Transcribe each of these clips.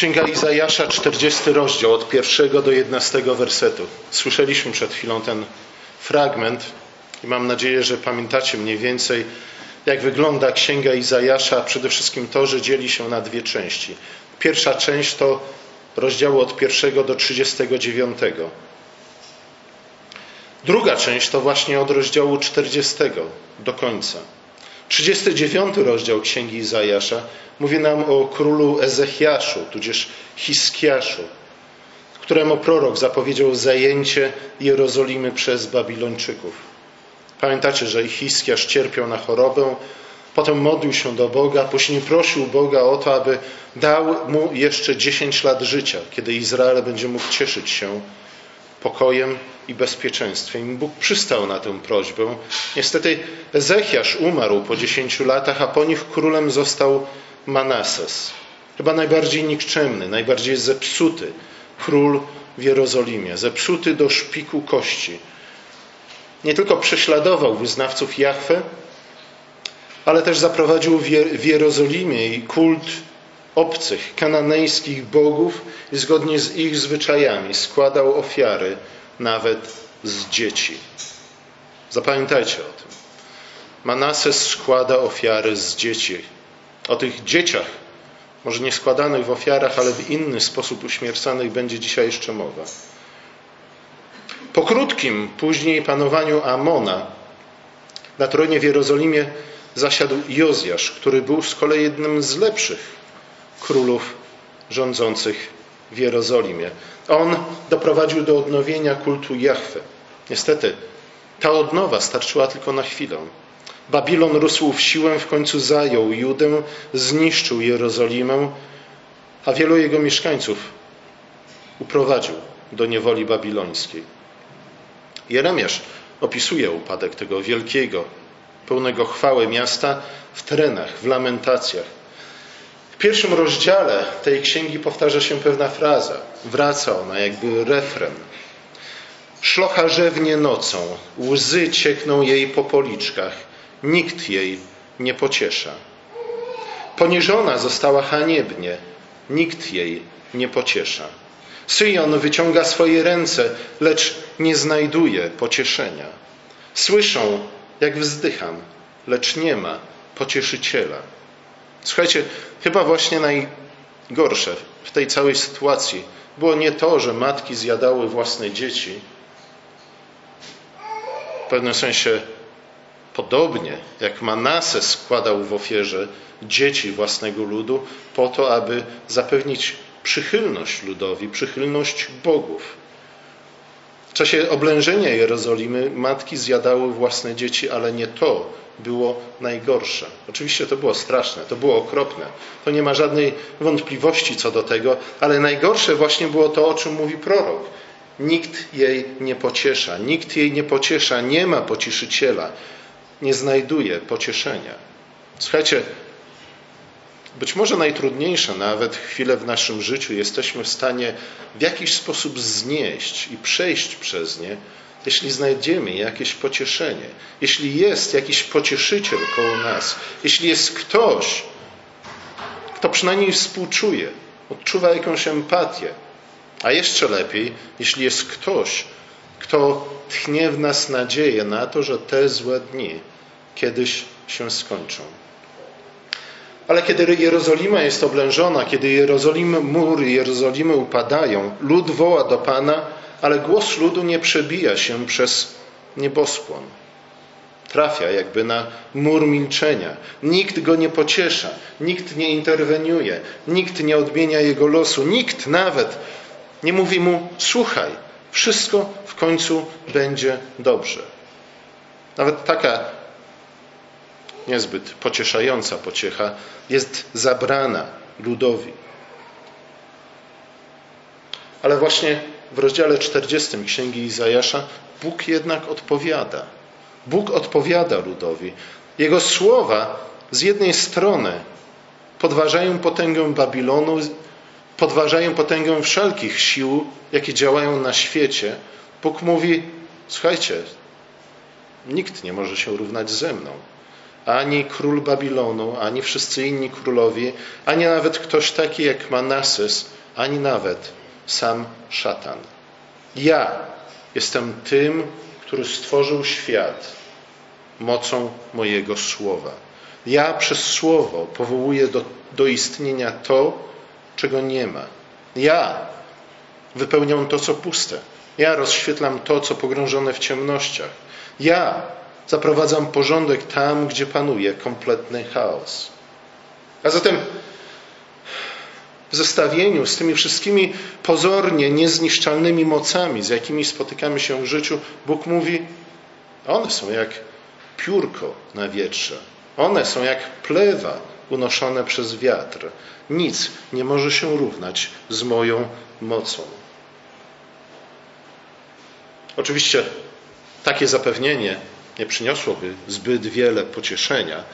Księga Izajasza, 40 rozdział, od pierwszego do 11 wersetu. Słyszeliśmy przed chwilą ten fragment i mam nadzieję, że pamiętacie mniej więcej, jak wygląda Księga Izajasza. Przede wszystkim to, że dzieli się na dwie części. Pierwsza część to rozdziały od pierwszego do 39. Druga część to właśnie od rozdziału 40 do końca. 39 rozdział Księgi Izajasza mówi nam o królu Ezechiaszu, tudzież Hiskiaszu, któremu prorok zapowiedział zajęcie Jerozolimy przez Babilończyków. Pamiętacie, że Hiskiasz cierpiał na chorobę, potem modlił się do Boga, później prosił Boga o to, aby dał mu jeszcze 10 lat życia, kiedy Izrael będzie mógł cieszyć się pokojem i bezpieczeństwem. Bóg przystał na tę prośbę. Niestety Ezechiasz umarł po 10 latach, a po nich królem został Manases. Chyba najbardziej nikczemny, najbardziej zepsuty król w Jerozolimie. Zepsuty do szpiku kości. Nie tylko prześladował wyznawców Jahwe, ale też zaprowadził w Jerozolimie i kult obcych, kananejskich bogów i zgodnie z ich zwyczajami składał ofiary nawet z dzieci. Zapamiętajcie o tym. Manases składa ofiary z dzieci. O tych dzieciach, może nie składanych w ofiarach, ale w inny sposób uśmiercanych będzie dzisiaj jeszcze mowa. Po krótkim później panowaniu Amona na tronie w Jerozolimie zasiadł Jozjasz, który był z kolei jednym z lepszych królów rządzących w Jerozolimie. On doprowadził do odnowienia kultu Jahwe. Niestety, ta odnowa starczyła tylko na chwilę. Babilon rósł w siłę, w końcu zajął Judę, zniszczył Jerozolimę, a wielu jego mieszkańców uprowadził do niewoli babilońskiej. Jeremiasz opisuje upadek tego wielkiego, pełnego chwały miasta w trenach, w lamentacjach pierwszym rozdziale tej księgi powtarza się pewna fraza. Wraca ona jakby refren. Szlocha rzewnie nocą, łzy ciekną jej po policzkach, nikt jej nie pociesza. Poniżona została haniebnie, nikt jej nie pociesza. Syjon wyciąga swoje ręce, lecz nie znajduje pocieszenia. Słyszą, jak wzdycham, lecz nie ma pocieszyciela. Słuchajcie, chyba właśnie najgorsze w tej całej sytuacji było nie to, że matki zjadały własne dzieci. W pewnym sensie podobnie jak Manases składał w ofierze dzieci własnego ludu po to, aby zapewnić przychylność ludowi, przychylność bogów. Czasie oblężenia Jerozolimy matki zjadały własne dzieci, ale nie to było najgorsze. Oczywiście to było straszne, to było okropne. To nie ma żadnej wątpliwości co do tego, ale najgorsze właśnie było to, o czym mówi prorok. Nikt jej nie pociesza, nikt jej nie pociesza, nie ma pocieszyciela, nie znajduje pocieszenia. Słuchajcie, być może najtrudniejsze nawet chwile w naszym życiu jesteśmy w stanie w jakiś sposób znieść i przejść przez nie, jeśli znajdziemy jakieś pocieszenie, jeśli jest jakiś pocieszyciel koło nas, jeśli jest ktoś, kto przynajmniej współczuje, odczuwa jakąś empatię, a jeszcze lepiej, jeśli jest ktoś, kto tchnie w nas nadzieję na to, że te złe dni kiedyś się skończą. Ale kiedy Jerozolima jest oblężona, kiedy Jerozolimy, mury Jerozolimy upadają, lud woła do Pana, ale głos ludu nie przebija się przez nieboskłon. Trafia jakby na mur milczenia. Nikt go nie pociesza, nikt nie interweniuje, nikt nie odmienia jego losu, nikt nawet nie mówi mu: Słuchaj, wszystko w końcu będzie dobrze. Nawet taka niezbyt pocieszająca pociecha jest zabrana ludowi. Ale właśnie w rozdziale 40 Księgi Izajasza Bóg jednak odpowiada. Bóg odpowiada ludowi. Jego słowa z jednej strony podważają potęgę Babilonu, podważają potęgę wszelkich sił, jakie działają na świecie. Bóg mówi: Słuchajcie, nikt nie może się równać ze mną. Ani król Babilonu, ani wszyscy inni królowie, ani nawet ktoś taki jak Manasys, ani nawet sam szatan. Ja jestem tym, który stworzył świat mocą mojego słowa. Ja przez słowo powołuję do, do istnienia to, czego nie ma. Ja wypełniam to, co puste. Ja rozświetlam to, co pogrążone w ciemnościach. Ja zaprowadzam porządek tam, gdzie panuje kompletny chaos. A zatem w zestawieniu z tymi wszystkimi pozornie niezniszczalnymi mocami, z jakimi spotykamy się w życiu, Bóg mówi: one są jak piórko na wietrze. One są jak plewa unoszone przez wiatr. Nic nie może się równać z moją mocą. Oczywiście takie zapewnienie nie przyniosłoby zbyt wiele pocieszenia,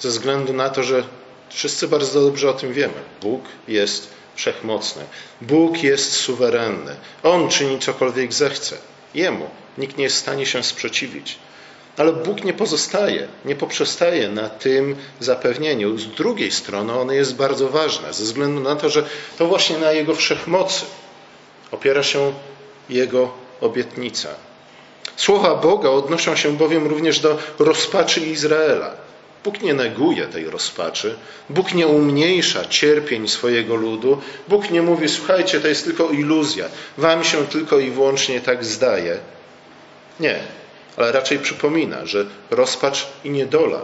ze względu na to, że wszyscy bardzo dobrze o tym wiemy. Bóg jest wszechmocny. Bóg jest suwerenny. On czyni cokolwiek zechce. Jemu nikt nie jest w stanie się sprzeciwić. Ale Bóg nie pozostaje, nie poprzestaje na tym zapewnieniu. Z drugiej strony ono jest bardzo ważne, ze względu na to, że to właśnie na Jego wszechmocy opiera się Jego obietnica. Słowa Boga odnoszą się bowiem również do rozpaczy Izraela. Bóg nie neguje tej rozpaczy, Bóg nie umniejsza cierpień swojego ludu, Bóg nie mówi: Słuchajcie, to jest tylko iluzja, wam się tylko i wyłącznie tak zdaje. Nie, ale raczej przypomina, że rozpacz i niedola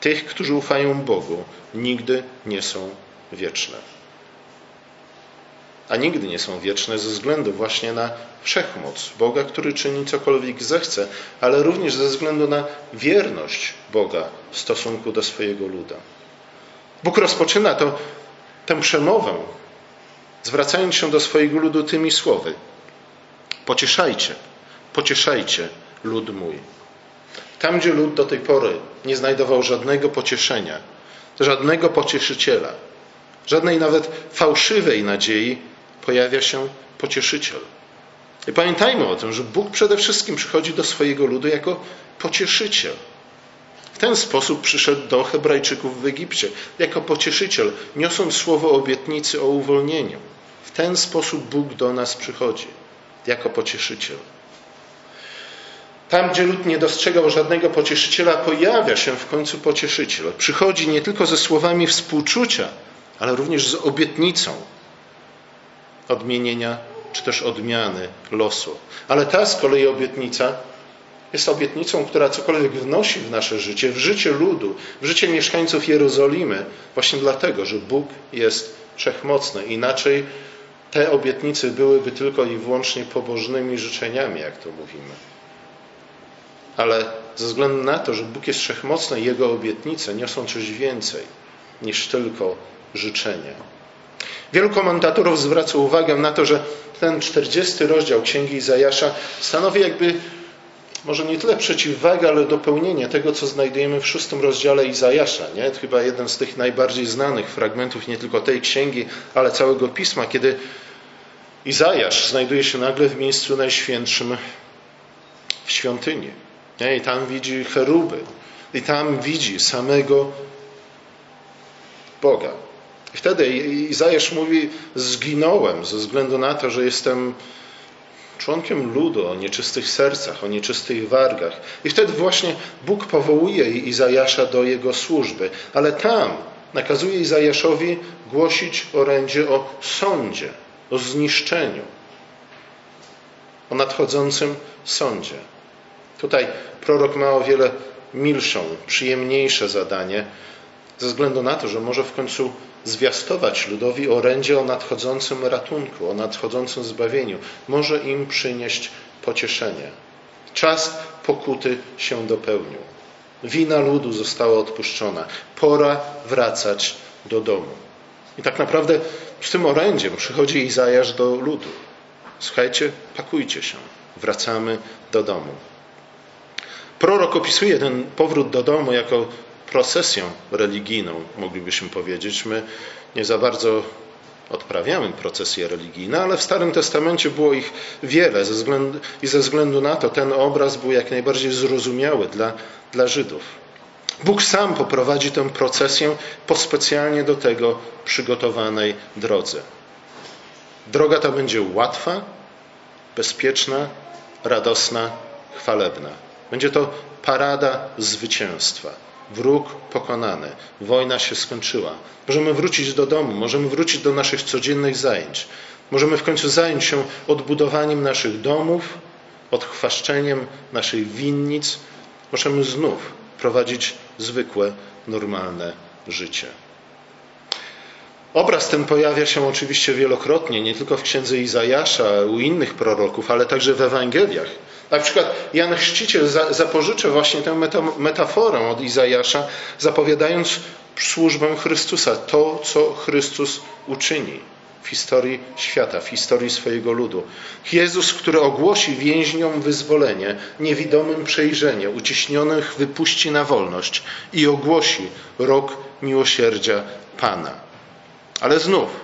tych, którzy ufają Bogu, nigdy nie są wieczne. A nigdy nie są wieczne ze względu właśnie na wszechmoc Boga, który czyni cokolwiek zechce, ale również ze względu na wierność Boga w stosunku do swojego luda. Bóg rozpoczyna to, tę przemowę, zwracając się do swojego ludu tymi słowy: Pocieszajcie, pocieszajcie lud mój. Tam, gdzie lud do tej pory nie znajdował żadnego pocieszenia, żadnego pocieszyciela, żadnej nawet fałszywej nadziei, pojawia się pocieszyciel. I pamiętajmy o tym, że Bóg przede wszystkim przychodzi do swojego ludu jako pocieszyciel. W ten sposób przyszedł do Hebrajczyków w Egipcie, jako pocieszyciel, niosąc słowo obietnicy o uwolnieniu. W ten sposób Bóg do nas przychodzi, jako pocieszyciel. Tam, gdzie lud nie dostrzegał żadnego pocieszyciela, pojawia się w końcu pocieszyciel. Przychodzi nie tylko ze słowami współczucia, ale również z obietnicą odmienienia czy też odmiany losu. Ale ta z kolei obietnica jest obietnicą, która cokolwiek wnosi w nasze życie, w życie ludu, w życie mieszkańców Jerozolimy, właśnie dlatego, że Bóg jest wszechmocny. Inaczej te obietnice byłyby tylko i wyłącznie pobożnymi życzeniami, jak to mówimy. Ale ze względu na to, że Bóg jest wszechmocny, Jego obietnice niosą coś więcej niż tylko życzenie. Wielu komentatorów zwraca uwagę na to, że ten 40 rozdział Księgi Izajasza stanowi jakby może nie tyle przeciwwagę, ale dopełnienie tego, co znajdujemy w szóstym rozdziale Izajasza. Nie? Chyba jeden z tych najbardziej znanych fragmentów nie tylko tej księgi, ale całego pisma, kiedy Izajasz znajduje się nagle w miejscu najświętszym w świątyni. Nie? I tam widzi cheruby. I tam widzi samego Boga. I wtedy Izajasz mówi: Zginąłem ze względu na to, że jestem członkiem ludu o nieczystych sercach, o nieczystych wargach. I wtedy właśnie Bóg powołuje Izajasza do jego służby. Ale tam nakazuje Izajaszowi głosić orędzie o sądzie, o zniszczeniu, o nadchodzącym sądzie. Tutaj prorok ma o wiele milszą, przyjemniejsze zadanie, ze względu na to, że może w końcu zwiastować ludowi orędzie o nadchodzącym ratunku, o nadchodzącym zbawieniu. Może im przynieść pocieszenie. Czas pokuty się dopełnił. Wina ludu została odpuszczona. Pora wracać do domu. I tak naprawdę z tym orędziem przychodzi Izajasz do ludu. Słuchajcie, pakujcie się. Wracamy do domu. Prorok opisuje ten powrót do domu jako procesją religijną, moglibyśmy powiedzieć. My nie za bardzo odprawiamy procesje religijne, ale w Starym Testamencie było ich wiele ze względu, i ze względu na to ten obraz był jak najbardziej zrozumiały dla, dla Żydów. Bóg sam poprowadzi tę procesję po specjalnie do tego przygotowanej drodze. Droga ta będzie łatwa, bezpieczna, radosna, chwalebna. Będzie to parada zwycięstwa. Wróg pokonany, wojna się skończyła. Możemy wrócić do domu, możemy wrócić do naszych codziennych zajęć. Możemy w końcu zająć się odbudowaniem naszych domów, odchwaszczeniem naszych winnic. Możemy znów prowadzić zwykłe, normalne życie. Obraz ten pojawia się oczywiście wielokrotnie, nie tylko w księdze Izajasza, u innych proroków, ale także w Ewangeliach. Na przykład Jan Chrzciciel zapożycza właśnie tę metaforę od Izajasza, zapowiadając służbę Chrystusa, to, co Chrystus uczyni w historii świata, w historii swojego ludu. Jezus, który ogłosi więźniom wyzwolenie, niewidomym przejrzenie, uciśnionych wypuści na wolność i ogłosi rok miłosierdzia Pana. Ale znów,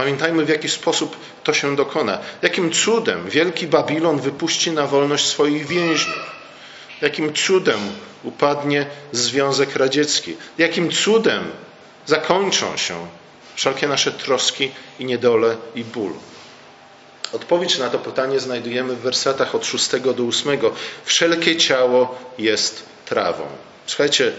pamiętajmy w jaki sposób to się dokona. Jakim cudem wielki Babilon wypuści na wolność swoich więźniów. Jakim cudem upadnie Związek Radziecki. Jakim cudem zakończą się wszelkie nasze troski i niedole i ból. Odpowiedź na to pytanie znajdujemy w wersetach od 6 do 8. Wszelkie ciało jest trawą. Słuchajcie,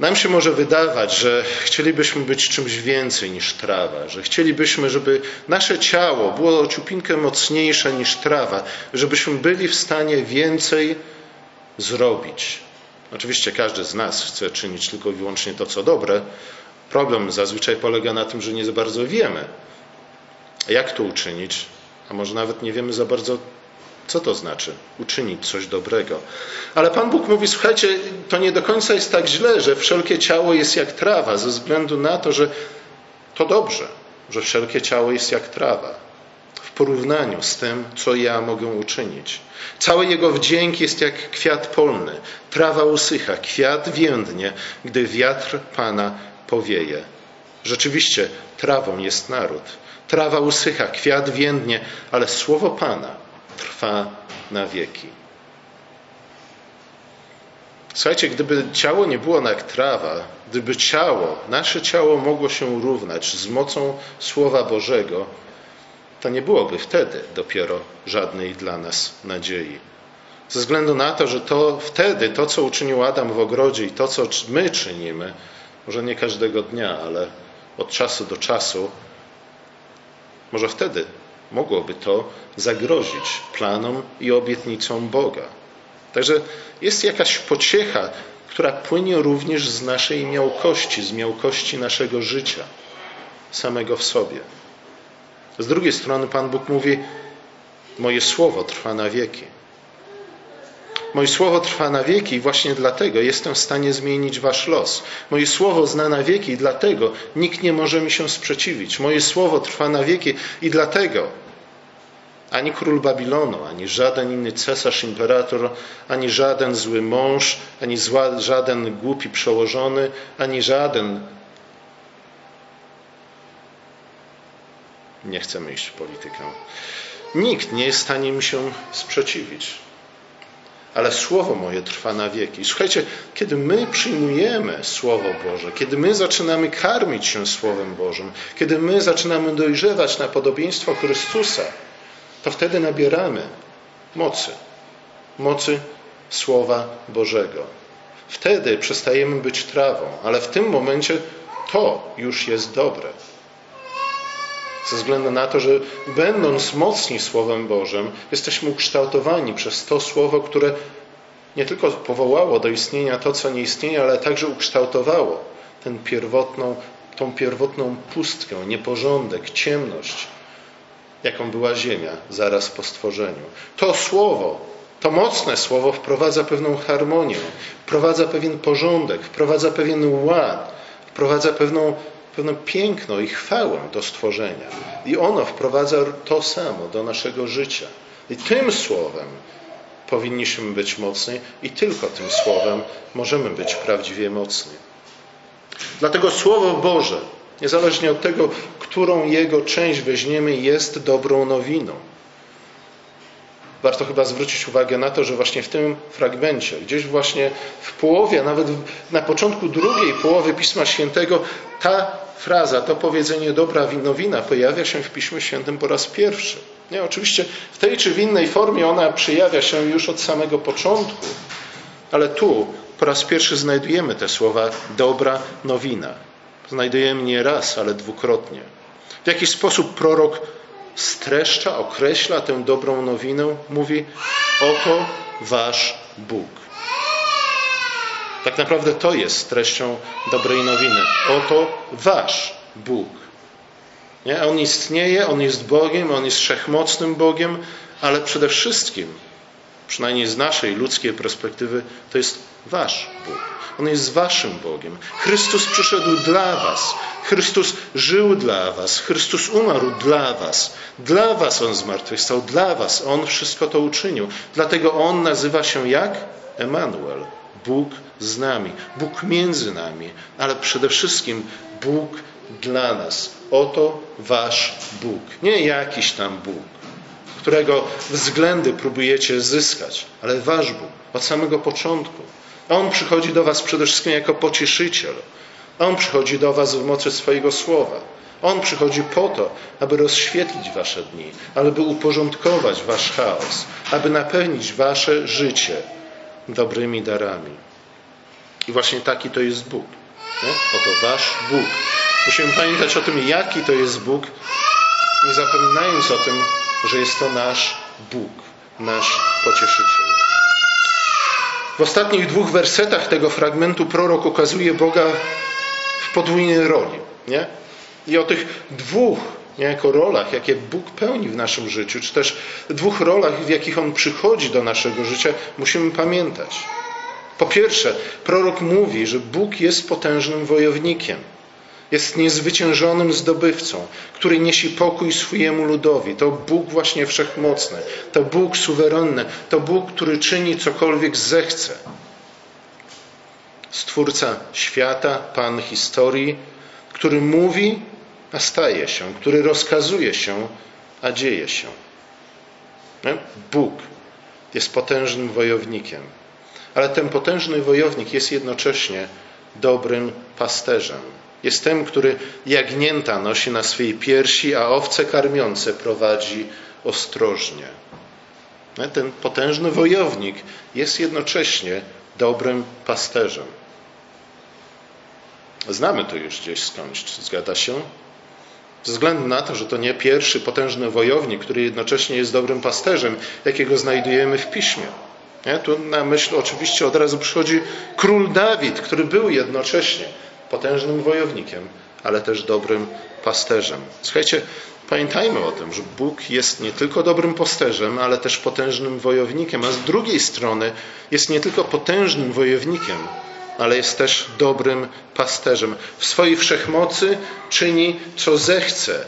nam się może wydawać, że chcielibyśmy być czymś więcej niż trawa, że chcielibyśmy, żeby nasze ciało było ociupinkę mocniejsze niż trawa, żebyśmy byli w stanie więcej zrobić. Oczywiście każdy z nas chce czynić tylko i wyłącznie to, co dobre. Problem zazwyczaj polega na tym, że nie za bardzo wiemy, jak to uczynić, a może nawet nie wiemy za bardzo, co to znaczy uczynić coś dobrego? Ale Pan Bóg mówi: Słuchajcie, to nie do końca jest tak źle, że wszelkie ciało jest jak trawa, ze względu na to, że to dobrze, że wszelkie ciało jest jak trawa w porównaniu z tym, co ja mogę uczynić. Cały jego wdzięk jest jak kwiat polny. Trawa usycha, kwiat więdnie, gdy wiatr Pana powieje. Rzeczywiście, trawą jest naród. Trawa usycha, kwiat więdnie, ale słowo Pana trwa na wieki. Słuchajcie, gdyby ciało nie było jak trawa, gdyby ciało, nasze ciało mogło się równać z mocą Słowa Bożego, to nie byłoby wtedy dopiero żadnej dla nas nadziei. Ze względu na to, że to wtedy to, co uczynił Adam w ogrodzie i to, co my czynimy, może nie każdego dnia, ale od czasu do czasu, może wtedy mogłoby to zagrozić planom i obietnicom Boga. Także jest jakaś pociecha, która płynie również z naszej miałkości, z miałkości naszego życia, samego w sobie. Z drugiej strony Pan Bóg mówi: Moje słowo trwa na wieki. Moje słowo trwa na wieki i właśnie dlatego jestem w stanie zmienić wasz los. Moje słowo zna na wieki i dlatego nikt nie może mi się sprzeciwić. Moje słowo trwa na wieki i dlatego ani król Babilonu, ani żaden inny cesarz, imperator, ani żaden zły mąż, ani zła, żaden głupi przełożony, ani żaden. Nie chcemy iść w politykę. Nikt nie jest w stanie mi się sprzeciwić. Ale słowo moje trwa na wieki. Słuchajcie, kiedy my przyjmujemy Słowo Boże, kiedy my zaczynamy karmić się Słowem Bożym, kiedy my zaczynamy dojrzewać na podobieństwo Chrystusa, to wtedy nabieramy mocy, mocy Słowa Bożego. Wtedy przestajemy być trawą, ale w tym momencie to już jest dobre. Ze względu na to, że będąc mocni Słowem Bożym, jesteśmy ukształtowani przez to Słowo, które nie tylko powołało do istnienia to, co nie istnieje, ale także ukształtowało tę pierwotną, tą pierwotną pustkę, nieporządek, ciemność, jaką była ziemia zaraz po stworzeniu. To słowo, to mocne słowo wprowadza pewną harmonię, wprowadza pewien porządek, wprowadza pewien ład, wprowadza pewną, pewne piękno i chwałę do stworzenia. I ono wprowadza to samo do naszego życia. I tym słowem powinniśmy być mocni i tylko tym słowem możemy być prawdziwie mocni. Dlatego Słowo Boże Niezależnie od tego, którą jego część weźmiemy, jest dobrą nowiną. Warto chyba zwrócić uwagę na to, że właśnie w tym fragmencie, gdzieś właśnie w połowie, nawet na początku drugiej połowy Pisma Świętego, ta fraza, to powiedzenie dobra winowina pojawia się w Piśmie Świętym po raz pierwszy. Nie, oczywiście w tej czy w innej formie ona przejawia się już od samego początku, ale tu po raz pierwszy znajdujemy te słowa dobra nowina. Znajdujemy nie raz, ale dwukrotnie. W jaki sposób prorok streszcza, określa tę dobrą nowinę? Mówi: Oto wasz Bóg. Tak naprawdę to jest treścią dobrej nowiny. Oto wasz Bóg. Nie? On istnieje, on jest Bogiem, on jest wszechmocnym Bogiem, ale przede wszystkim, przynajmniej z naszej ludzkiej perspektywy, to jest wasz Bóg. On jest waszym Bogiem. Chrystus przyszedł dla was. Chrystus żył dla was. Chrystus umarł dla was. Dla was On zmartwychwstał. Dla was On wszystko to uczynił. Dlatego On nazywa się jak? Emanuel. Bóg z nami. Bóg między nami. Ale przede wszystkim Bóg dla nas. Oto wasz Bóg. Nie jakiś tam Bóg, którego względy próbujecie zyskać, ale wasz Bóg od samego początku. On przychodzi do Was przede wszystkim jako pocieszyciel. On przychodzi do Was w mocy swojego słowa. On przychodzi po to, aby rozświetlić Wasze dni, aby uporządkować Wasz chaos, aby napełnić Wasze życie dobrymi darami. I właśnie taki to jest Bóg. Nie? Oto Wasz Bóg. Musimy pamiętać o tym, jaki to jest Bóg, nie zapominając o tym, że jest to nasz Bóg, nasz pocieszyciel. W ostatnich dwóch wersetach tego fragmentu prorok ukazuje Boga w podwójnej roli. Nie? I o tych dwóch niejako rolach, jakie Bóg pełni w naszym życiu, czy też dwóch rolach, w jakich On przychodzi do naszego życia, musimy pamiętać. Po pierwsze, prorok mówi, że Bóg jest potężnym wojownikiem. Jest niezwyciężonym zdobywcą, który niesie pokój swojemu ludowi. To Bóg właśnie wszechmocny, to Bóg suwerenny, to Bóg, który czyni cokolwiek zechce. Stwórca świata, Pan historii, który mówi, a staje się, który rozkazuje się, a dzieje się. Bóg jest potężnym wojownikiem, ale ten potężny wojownik jest jednocześnie dobrym pasterzem. Jest tym, który jagnięta nosi na swej piersi, a owce karmiące prowadzi ostrożnie. Ten potężny wojownik jest jednocześnie dobrym pasterzem. Znamy to już gdzieś skądś, zgadza się? Ze względu na to, że to nie pierwszy potężny wojownik, który jednocześnie jest dobrym pasterzem, jakiego znajdujemy w piśmie. Nie? Tu na myśl oczywiście od razu przychodzi król Dawid, który był jednocześnie potężnym wojownikiem, ale też dobrym pasterzem. Słuchajcie, pamiętajmy o tym, że Bóg jest nie tylko dobrym pasterzem, ale też potężnym wojownikiem, a z drugiej strony jest nie tylko potężnym wojownikiem, ale jest też dobrym pasterzem. W swojej wszechmocy czyni, co zechce,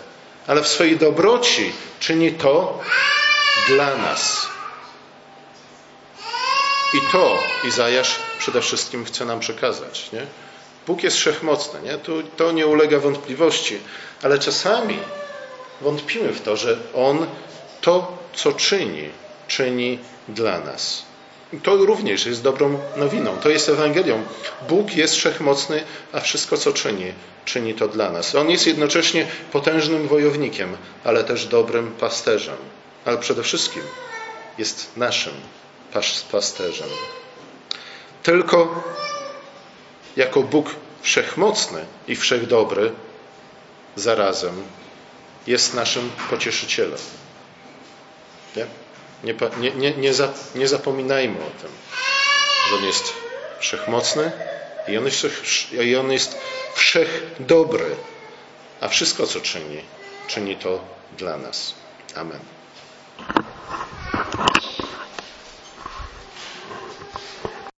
ale w swojej dobroci czyni to dla nas. I to Izajasz przede wszystkim chce nam przekazać. Nie? Bóg jest wszechmocny, nie? To, to nie ulega wątpliwości, ale czasami wątpimy w to, że On to, co czyni, czyni dla nas. To również jest dobrą nowiną. To jest Ewangelią. Bóg jest wszechmocny, a wszystko, co czyni, czyni to dla nas. On jest jednocześnie potężnym wojownikiem, ale też dobrym pasterzem. Ale przede wszystkim jest naszym pasterzem. Tylko jako Bóg wszechmocny i wszechdobry, zarazem jest naszym pocieszycielem. Nie? Nie, nie, nie, nie zapominajmy o tym, że On jest wszechmocny i On jest, i on jest wszechdobry, a wszystko, co czyni, czyni to dla nas. Amen.